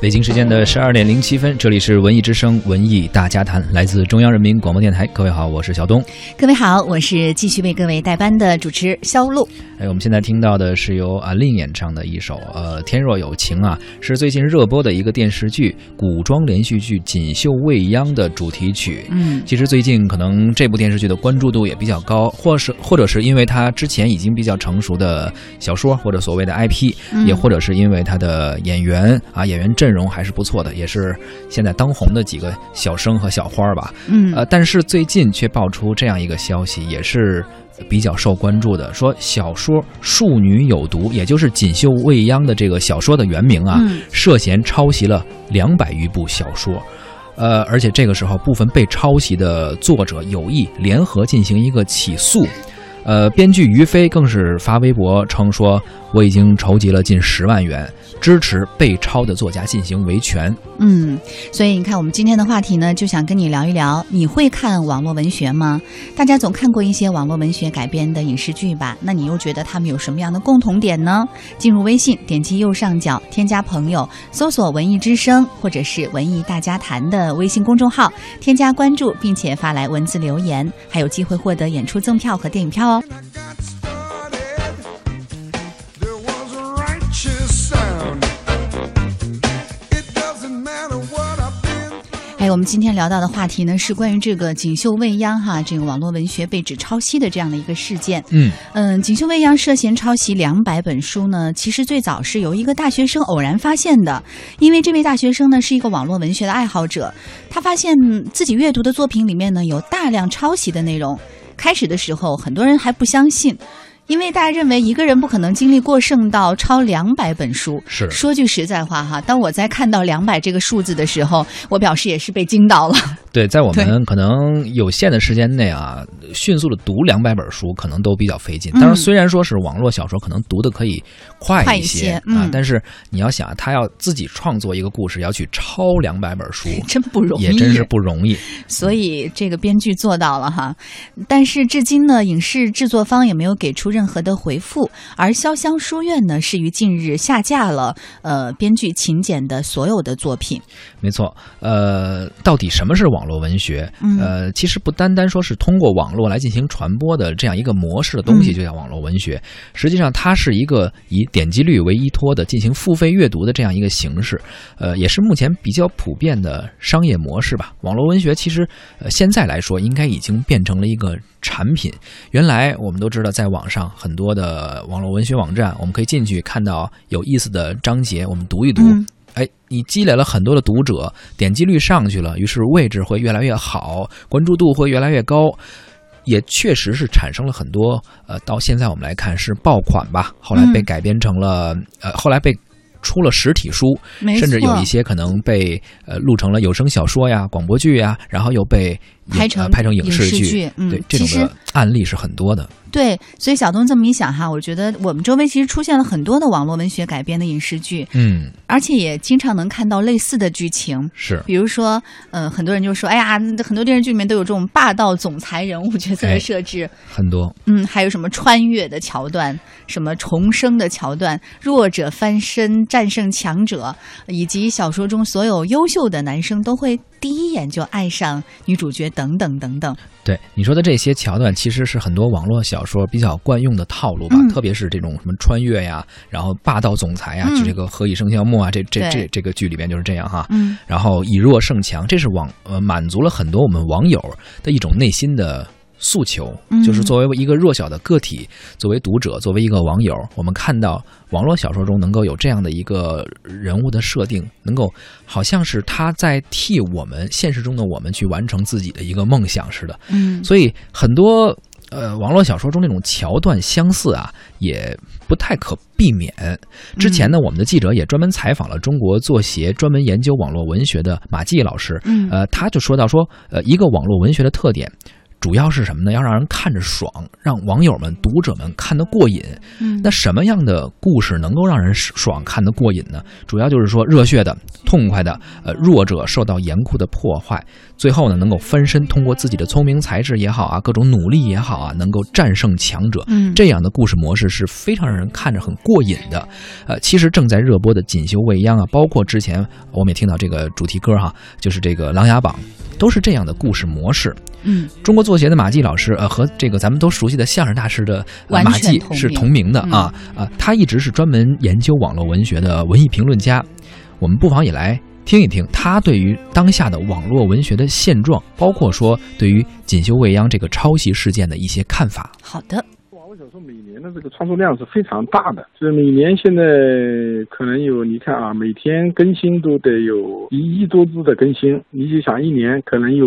北京时间的十二点零七分，这里是文艺之声文艺大家谈，来自中央人民广播电台。各位好，我是小东。各位好，我是继续为各位代班的主持肖璐。哎，我们现在听到的是由阿令演唱的一首呃《天若有情》啊，是最近热播的一个电视剧古装连续剧《锦绣未央》的主题曲。嗯，其实最近可能这部电视剧的关注度也比较高，或是或者是因为它之前已经比较成熟的小说或者所谓的 IP，、嗯也或者是因为它的演员啊演员阵容还是不错的，也是现在当红的几个小生和小花吧。嗯呃，但是最近却爆出这样一个消息，也是比较受关注的，说小说《庶女有毒》，也就是《锦绣未央》的这个小说的原名啊，嗯涉嫌抄袭了两百余部小说。呃，而且这个时候，部分被抄袭的作者有意联合进行一个起诉。呃，编剧于飞更是发微博称说，我已经筹集了近十万元，支持被抄的作家进行维权。嗯，所以你看，我们今天的话题呢，就想跟你聊一聊，你会看网络文学吗？大家总看过一些网络文学改编的影视剧吧？那你又觉得他们有什么样的共同点呢？进入微信，点击右上角添加朋友，搜索“文艺之声”或者是“文艺大家谈”的微信公众号，添加关注，并且发来文字留言，还有机会获得演出赠票和电影票哦。There was a righteous sound. It doesn't matter what I've been 哎，我们今天聊到的话题呢，是关于这个《锦绣未央》哈，这个网络文学被指抄袭的这样的一个事件。嗯，嗯，《锦绣未央》涉嫌抄袭两百本书呢，其实最早是由一个大学生偶然发现的，因为这位大学生呢是一个网络文学的爱好者，他发现自己阅读的作品里面呢有大量抄袭的内容。开始的时候，很多人还不相信。因为大家认为一个人不可能精力过剩到抄两百本书。是说句实在话哈，当我在看到两百这个数字的时候，我表示也是被惊到了。对，在我们可能有限的时间内啊，迅速的读两百本书，可能都比较费劲。嗯当然，虽然说是网络小说，可能读的可以快快一一些些啊嗯，但是你要想，他要自己创作一个故事，要去抄两百本书，真不容易，也真是不容易。所以这个编剧做到了哈，但是至今呢，影视制作方也没有给出任何的回复。而潇湘书院呢，是于近日下架了呃编剧秦简的所有的作品。没错，呃，到底什么是网络文学？嗯呃，其实不单单说是通过网络来进行传播的这样一个模式的东西，嗯就叫网络文学。实际上，它是一个以点击率为依托的进行付费阅读的这样一个形式，呃，也是目前比较普遍的商业模式吧。网络文学其实，呃，现在来说应该已经变成了一个产品。原来我们都知道，在网上很多的网络文学网站，我们可以进去看到有意思的章节，我们读一读。嗯哎，你积累了很多的读者，点击率上去了，于是位置会越来越好，关注度会越来越高，也确实是产生了很多呃，到现在我们来看是爆款吧，后来被嗯改编成了、呃，后来被。出了实体书，甚至有一些可能被呃录成了有声小说呀、广播剧呀，然后又被影拍成呃、拍成影视剧嗯对这其实种的案例是很多的。对，所以小东这么一想哈，我觉得我们周围其实出现了很多的网络文学改编的影视剧，嗯，而且也经常能看到类似的剧情。是比如说，呃，很多人就说，哎呀，很多电视剧里面都有这种霸道总裁人物角色哎的设置，很多。嗯，还有什么穿越的桥段，什么重生的桥段，弱者翻身战胜强者，以及小说中所有优秀的男生都会第一眼就爱上女主角，等等等等。对你说的这些桥段，其实是很多网络小说比较惯用的套路吧，嗯。特别是这种什么穿越呀，然后霸道总裁呀，嗯。就这个《何以笙箫默》啊，这这这这个剧里边就是这样哈。嗯。然后以弱胜强，这是网呃满足了很多我们网友的一种内心的诉求，嗯就是作为一个弱小的个体，作为读者，作为一个网友，我们看到网络小说中能够有这样的一个人物的设定，能够好像是他在替我们现实中的我们去完成自己的一个梦想似的。嗯所以很多呃网络小说中那种桥段相似啊，也不太可避免。之前呢，我们的记者也专门采访了中国作协专门研究网络文学的马季老师，嗯呃，他就说到说，呃，一个网络文学的特点。主要是什么呢？要让人看着爽，让网友们、读者们看得过瘾。嗯那什么样的故事能够让人爽看得过瘾呢？主要就是说热血的、痛快的，呃，弱者受到严酷的破坏，最后呢能够翻身，通过自己的聪明才智也好啊，各种努力也好啊，能够战胜强者。嗯这样的故事模式是非常让人看着很过瘾的。呃，其实正在热播的《锦绣未央》啊，包括之前我们也听到这个主题歌哈，就是这个《琅琊榜》，都是这样的故事模式。嗯。中国作协的马季老师，呃，和这个咱们都熟悉的相声大师的、呃、马季是同名的啊啊、他一直是专门研究网络文学的文艺评论家。我们不妨也来听一听他对于当下的网络文学的现状，包括说对于《锦绣未央》这个抄袭事件的一些看法。好的，网络小说每年的这个创作量是非常大的，就是每年现在可能有，你看啊，每天更新都得有一亿多字的更新，你就想一年可能有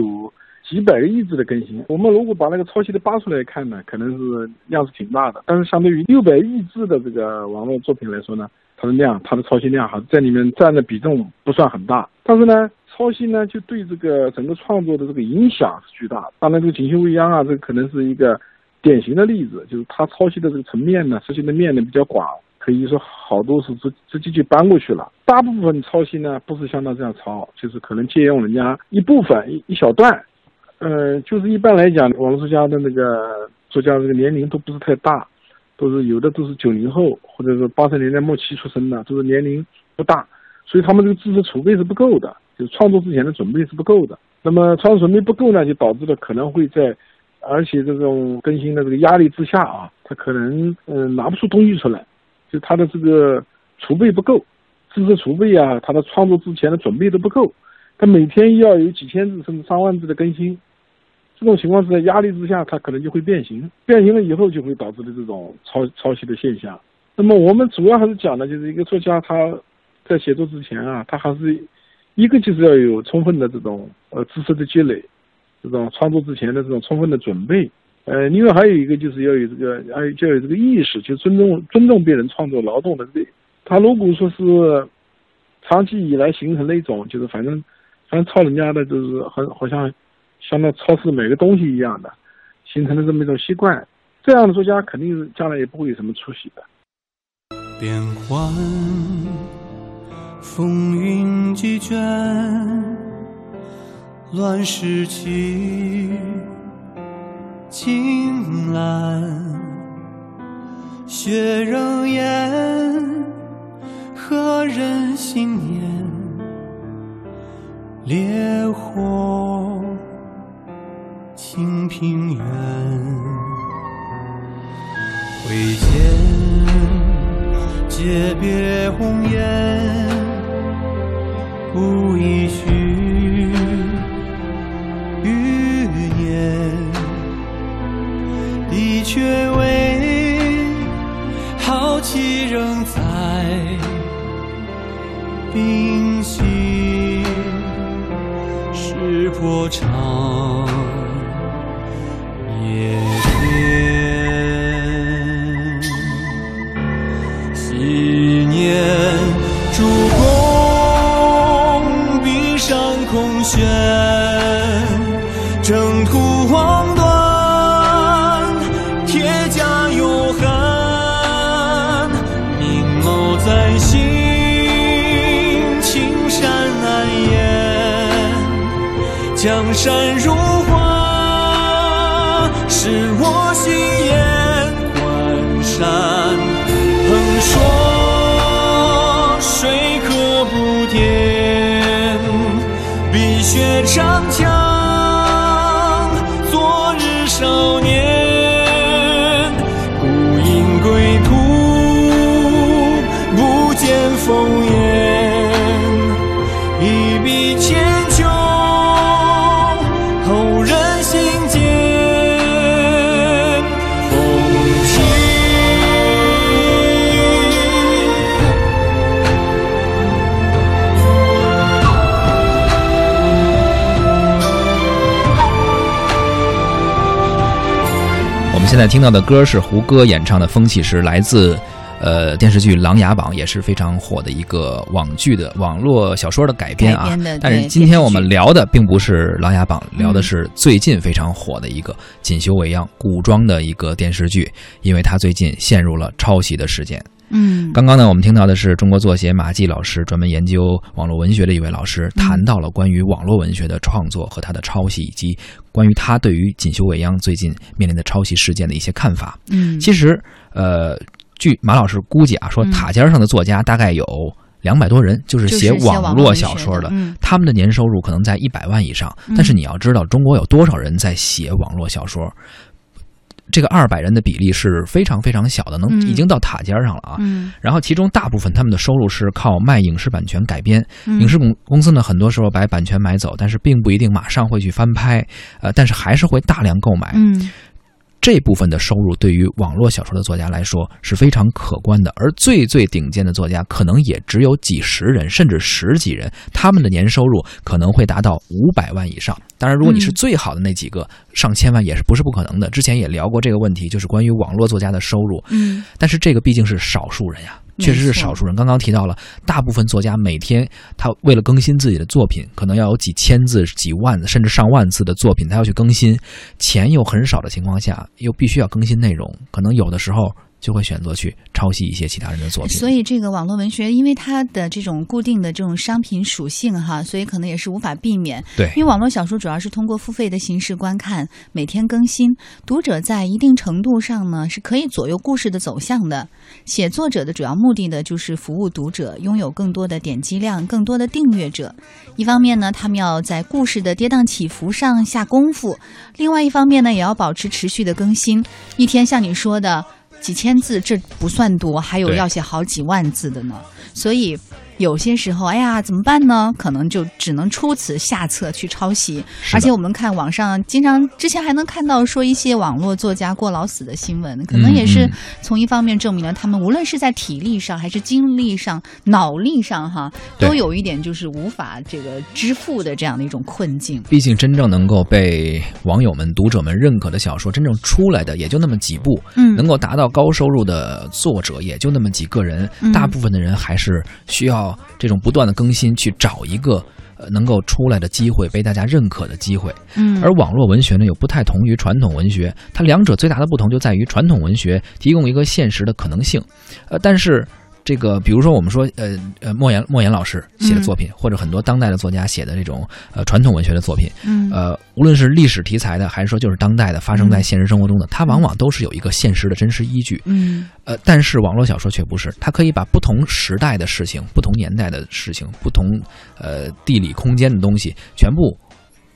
几百个亿字的更新。我们如果把那个抄袭的扒出来看呢，可能是量是挺大的，但是相对于六百亿字的这个网络作品来说呢，它的量，它的抄袭量还在里面占的比重不算很大，但是呢。抄袭呢，就对这个整个创作的这个影响是巨大的。当然，这个《锦绣未央》啊，这可能是一个典型的例子，就是它抄袭的这个层面呢，涉及的面呢比较广，可以说好多是直直接就搬过去了。大部分抄袭呢，不是像他这样抄，就是可能借用人家一部分一一小段。呃，就是一般来讲，网络作家的那个作家这个年龄都不是太大，都是有的都是九零后或者是八十年代末期出生的，都是年龄不大，所以他们这个知识储备是不够的。就是创作之前的准备是不够的，那么创作准备不够呢，就导致了可能会在，而且这种更新的这个压力之下啊，他可能嗯、呃、拿不出东西出来，就他的这个储备不够，知识储备啊，他的创作之前的准备都不够，他每天要有几千字甚至上万字的更新，这种情况是在压力之下，他可能就会变形，变形了以后就会导致的这种抄抄袭的现象。那么我们主要还是讲的就是一个作家他在写作之前啊，他还是。一个就是要有充分的这种呃知识的积累，这种创作之前的这种充分的准备，呃，另外还有一个就是要有这个，还有就要有这个意识，就尊重尊重别人创作劳动的这。他如果说是长期以来形成了一种，就是反正反正抄人家的，就是很好像像那超市买个东西一样的，形成了这么一种习惯，这样的作家肯定是将来也不会有什么出息的。变幻。风云几卷，乱世起，青蓝，雪仍烟，何人心念？烈火清平原，挥剑诀别红颜。不一许山如画，是我心眼，关山横说，水可不填。碧血长枪，们现在听到的歌是胡歌演唱的《风起时》，来自呃电视剧《琅琊榜》，也是非常火的一个网剧的网络小说的改编啊。编但是今天我们聊的并不是《琅琊榜》，聊的嗯是最近非常火的一个《锦绣未央》古装的一个电视剧，因为它最近陷入了抄袭的事件。嗯，刚刚呢，我们听到的是中国作协马季老师，专门研究网络文学的一位老师，谈到了关于网络文学的创作和他的抄袭，以及关于他对于锦绣未央最近面临的抄袭事件的一些看法。嗯，其实，呃，据马老师估计啊，说嗯塔尖上的作家大概有两百多人，就是写网网络小说的，嗯他们的年收入可能在一百万以上。嗯但是你要知道，中国有多少人在写网络小说？这个二百人的比例是非常非常小的，能嗯已经到塔尖上了啊。嗯，然后其中大部分他们的收入是靠卖影视版权改编，嗯影视公公司呢很多时候把版权买走，但是并不一定马上会去翻拍，呃，但是还是会大量购买。嗯这部分的收入对于网络小说的作家来说是非常可观的，而最最顶尖的作家可能也只有几十人，甚至十几人，他们的年收入可能会达到五百万以上。当然，如果你是嗯最好的那几个，上千万也是不是不可能的。之前也聊过这个问题，就是关于网络作家的收入，嗯但是这个毕竟是少数人呀，没确实是少数人。刚刚提到了，大部分作家每天他为了更新自己的作品，可能要有几千字、几万字甚至上万字的作品，他要去更新，钱又很少的情况下，又必须要更新内容，可能有的时候就会选择去抄袭一些其他人的作品。所以这个网络文学，因为它的这种固定的这种商品属性哈，所以可能也是无法避免。对因为网络小说主要是通过付费的形式观看，每天更新，读者在一定程度上呢是可以左右故事的走向的。写作者的主要目的呢，就是服务读者，拥有更多的点击量，更多的订阅者。一方面呢，他们要在故事的跌宕起伏上下功夫；另外一方面呢，也要保持持续的更新。一天像你说的几千字，这不算多，还有要写好几万字的呢。所以有些时候，哎呀，怎么办呢？可能就只能出此下策去抄袭。而且我们看网上经常之前还能看到说一些网络作家过劳死的新闻，可能也是从一方面证明了他们无论是在体力上还是精力上、脑力上哈，都有一点就是无法这个支付的这样的一种困境。毕竟真正能够被网友们、读者们认可的小说，真正出来的也就那么几部，嗯能够达到高收入的作者也就那么几个人，嗯大部分的人还是需要这种不断的更新，去找一个呃能够出来的机会，被大家认可的机会。嗯，而网络文学呢，又不太同于传统文学，它两者最大的不同就在于传统文学提供一个现实的可能性，呃，但是。这个，比如说我们说，呃呃，莫言莫言老师写的作品，或者很多当代的作家写的这种呃传统文学的作品，嗯。呃，无论是历史题材的，还是说就是当代的，发生在现实生活中的，它往往都是有一个现实的真实依据。嗯。呃，但是网络小说却不是，它可以把不同时代的事情、不同年代的事情、不同呃地理空间的东西全部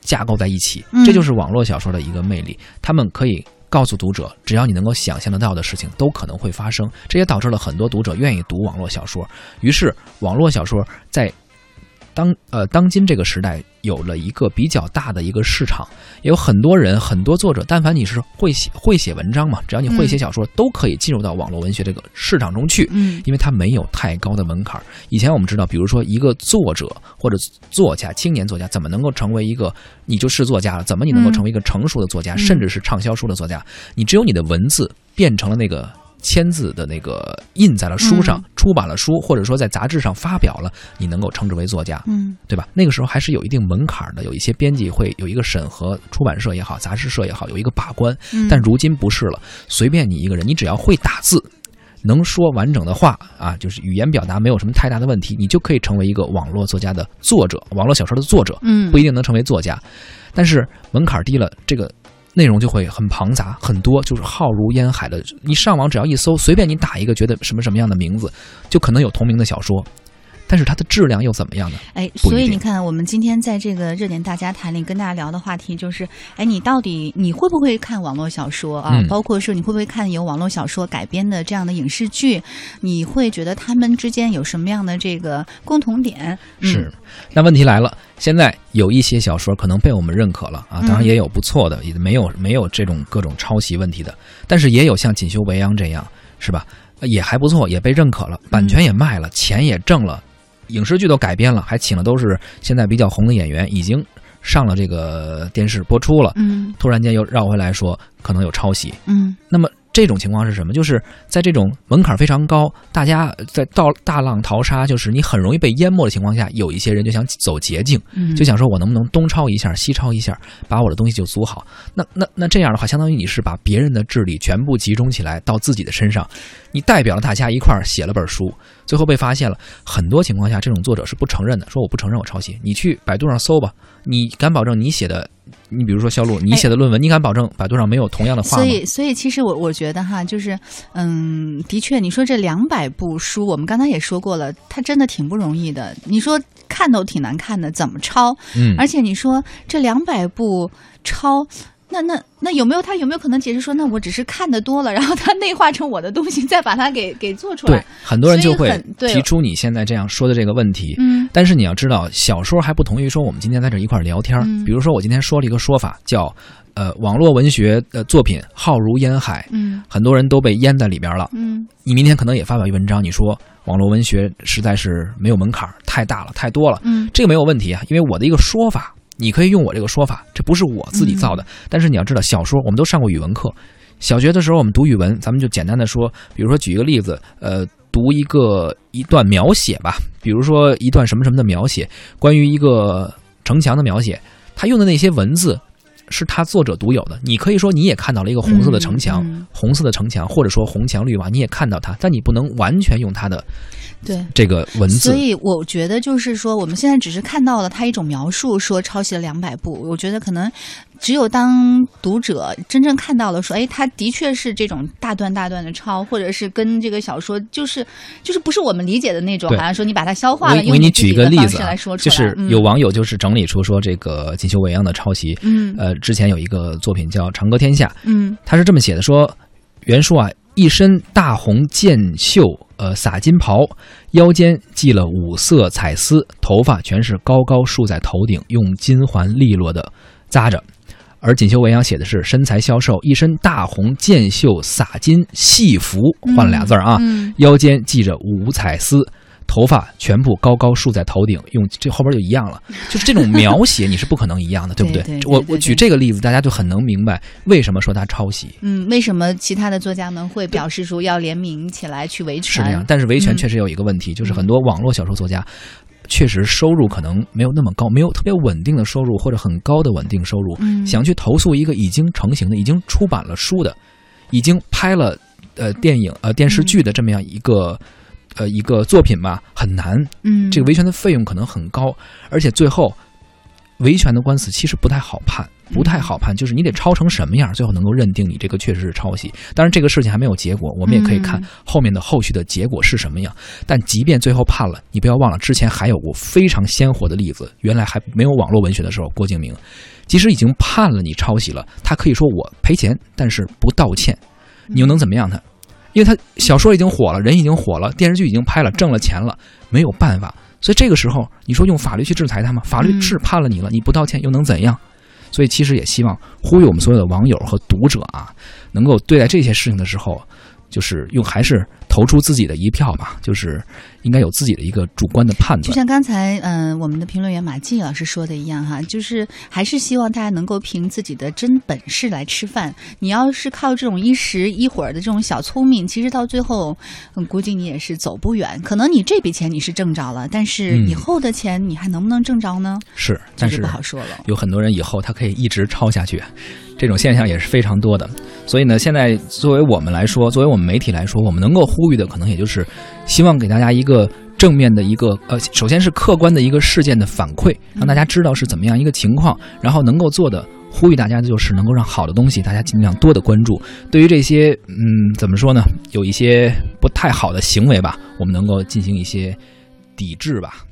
架构在一起嗯，这就是网络小说的一个魅力。他们可以告诉读者，只要你能够想象得到的事情，都可能会发生。这也导致了很多读者愿意读网络小说。于是，网络小说在当呃当今这个时代有了一个比较大的一个市场，也有很多人很多作者，但凡你是会写会写文章嘛，只要你会写小说，都可以进入到网络文学这个市场中去。嗯因为它没有太高的门槛儿。以前我们知道，比如说一个作者或者作家、青年作家，怎么能够成为一个你就是作家了？怎么你能够嗯成为一个成熟的作家，嗯甚至是畅销书的作家？你只有你的文字变成了那个。签字的那个印在了书上，嗯出版了书，或者说在杂志上发表了，你能够称之为作家，嗯对吧？那个时候还是有一定门槛儿的，有一些编辑会有一个审核，出版社也好，杂志社也好，有一个把关。嗯，但如今不是了，随便你一个人，你只要会打字，能说完整的话啊，就是语言表达没有什么太大的问题，你就可以成为一个网络作家的作者，网络小说的作者，嗯不一定能成为作家，但是门槛低了，这个。内容就会很庞杂，很多，就是浩如烟海的。你上网只要一搜，随便你打一个觉得什么什么样的名字，就可能有同名的小说。但是它的质量又怎么样呢？哎，所以你看，我们今天在这个热点大家谈里跟大家聊的话题就是，哎，你到底你会不会看网络小说啊？嗯包括说你会不会看由网络小说改编的这样的影视剧？你会觉得他们之间有什么样的这个共同点？嗯是，那问题来了，现在有一些小说可能被我们认可了啊，当然嗯也有不错的，也没有没有这种各种抄袭问题的，但是也有像《锦绣未央》这样，是吧？呃也还不错，也被认可了，版权也卖了，钱也挣了，影视剧都改编了，还请的都是现在比较红的演员，已经上了这个电视播出了。嗯突然间又绕回来说可能有抄袭，嗯那么这种情况是什么？就是在这种门槛非常高，大家在到大浪淘沙，就是你很容易被淹没的情况下，有一些人就想走捷径，嗯就想说我能不能东抄一下西抄一下，把我的东西就组好。那那那这样的话，相当于你是把别人的智力全部集中起来到自己的身上，你代表了大家一块儿写了本书，最后被发现了。很多情况下，这种作者是不承认的，说我不承认我抄袭。你去百度上搜吧，你敢保证你写的，你比如说肖路，你写的论文，你敢保证百度上没有同样的话吗？所以，所以其实我我觉得哈，就是，嗯，的确，你说这两百部书，我们刚才也说过了，它真的挺不容易的。你说看都挺难看的，怎么抄？嗯，而且你说这两百部抄，那那那有没有他有没有可能解释说，那我只是看的多了，然后他内化成我的东西，再把它给给做出来对？，很多人就会提出你现在这样说的这个问题。嗯但是你要知道，小说还不同于说我们今天在这一块聊天。嗯比如说，我今天说了一个说法，叫呃，网络文学的作品浩如烟海，嗯很多人都被淹在里边了。嗯你明天可能也发表一文章，你说网络文学实在是没有门槛，太大了，太多了。嗯这个没有问题啊，因为我的一个说法，你可以用我这个说法，这不是我自己造的。但是你要知道，小说我们都上过语文课，小学的时候我们读语文，咱们就简单的说，比如说举一个例子，呃，读一个一段描写吧，比如说一段什么什么的描写，关于一个城墙的描写，他用的那些文字。是他作者独有的，你可以说你也看到了一个红色的城墙，嗯嗯红色的城墙，或者说红墙绿瓦，你也看到它，但你不能完全用它的对。这个文字所。以我觉得就是说，我们现在只是看到了他一种描述，说抄袭了两百部。我觉得可能只有当读者真正看到了，说，哎，他的确是这种大段大段的抄，或者是跟这个小说就是就是不是我们理解的那种，对。好像说你把它消化了，我给你举一个例子啊来说，出来，就是嗯。有网友就是整理出说这个锦绣未央的抄袭，嗯。呃，之前有一个作品叫《长歌天下》，嗯。他是这么写的说，袁术啊，一身大红箭袖，呃，洒金袍，腰间系了五色彩丝，头发全是高高竖在头顶，用金环利落的扎着。而锦绣未央写的是身材消瘦，一身大红箭袖洒金戏服，换了俩字儿啊，嗯腰间系着五彩丝，头发全部高高竖在头顶，用这后边就一样了，就是这种描 写你是不可能一样的，对不对对对我我举这个例子，大家就很能明白为什么说他抄袭。嗯，为什么其他的作家们会表示说要联名起来去维权？是这样，但是维权嗯确实有一个问题，就是很多网络小说作家。确实收入可能没有那么高，没有特别稳定的收入或者很高的稳定收入，嗯想去投诉一个已经成型的、已经出版了书的、已经拍了呃电影呃电视剧的这么样一个、呃一个作品吧，很难。嗯，这个维权的费用可能很高，而且最后维权的官司其实不太好判，不太好判，就是你得抄成什么样，最后能够认定你这个确实是抄袭。当然，这个事情还没有结果，我们也可以看嗯后面的后续的结果是什么样。但即便最后判了，你不要忘了之前还有过非常鲜活的例子，原来还没有网络文学的时候，郭敬明即使已经判了你抄袭了，他可以说我赔钱，但是不道歉，你又能怎么样他？因为他小说已经火了，人已经火了，电视剧已经拍了，挣了钱了，没有办法。所以这个时候，你说用法律去制裁他吗？法律嗯是判了你了，你不道歉又能怎样？所以其实也希望呼吁我们所有的网友和读者啊，能够对待这些事情的时候，就是用还是投出自己的一票吧，就是应该有自己的一个主观的判断。就像刚才嗯、呃我们的评论员马季老师说的一样哈，就是还是希望大家能够凭自己的真本事来吃饭。你要是靠这种一时一会儿的这种小聪明，其实到最后，嗯，估计你也是走不远。可能你这笔钱你是挣着了，但是嗯以后的钱你还能不能挣着呢？是，但是不好说了。有很多人以后他可以一直抄下去，这种现象也是非常多的。所以呢，现在作为我们来说，作为我们媒体来说，我们能够呼吁的可能也就是希望给大家一个正面的一个呃，首先是客观的一个事件的反馈，让大家知道是怎么样一个情况，然后能够做的。呼吁大家的就是能够让好的东西大家尽量多的关注。对于这些嗯怎么说呢，有一些不太好的行为吧，我们能够进行一些抵制吧。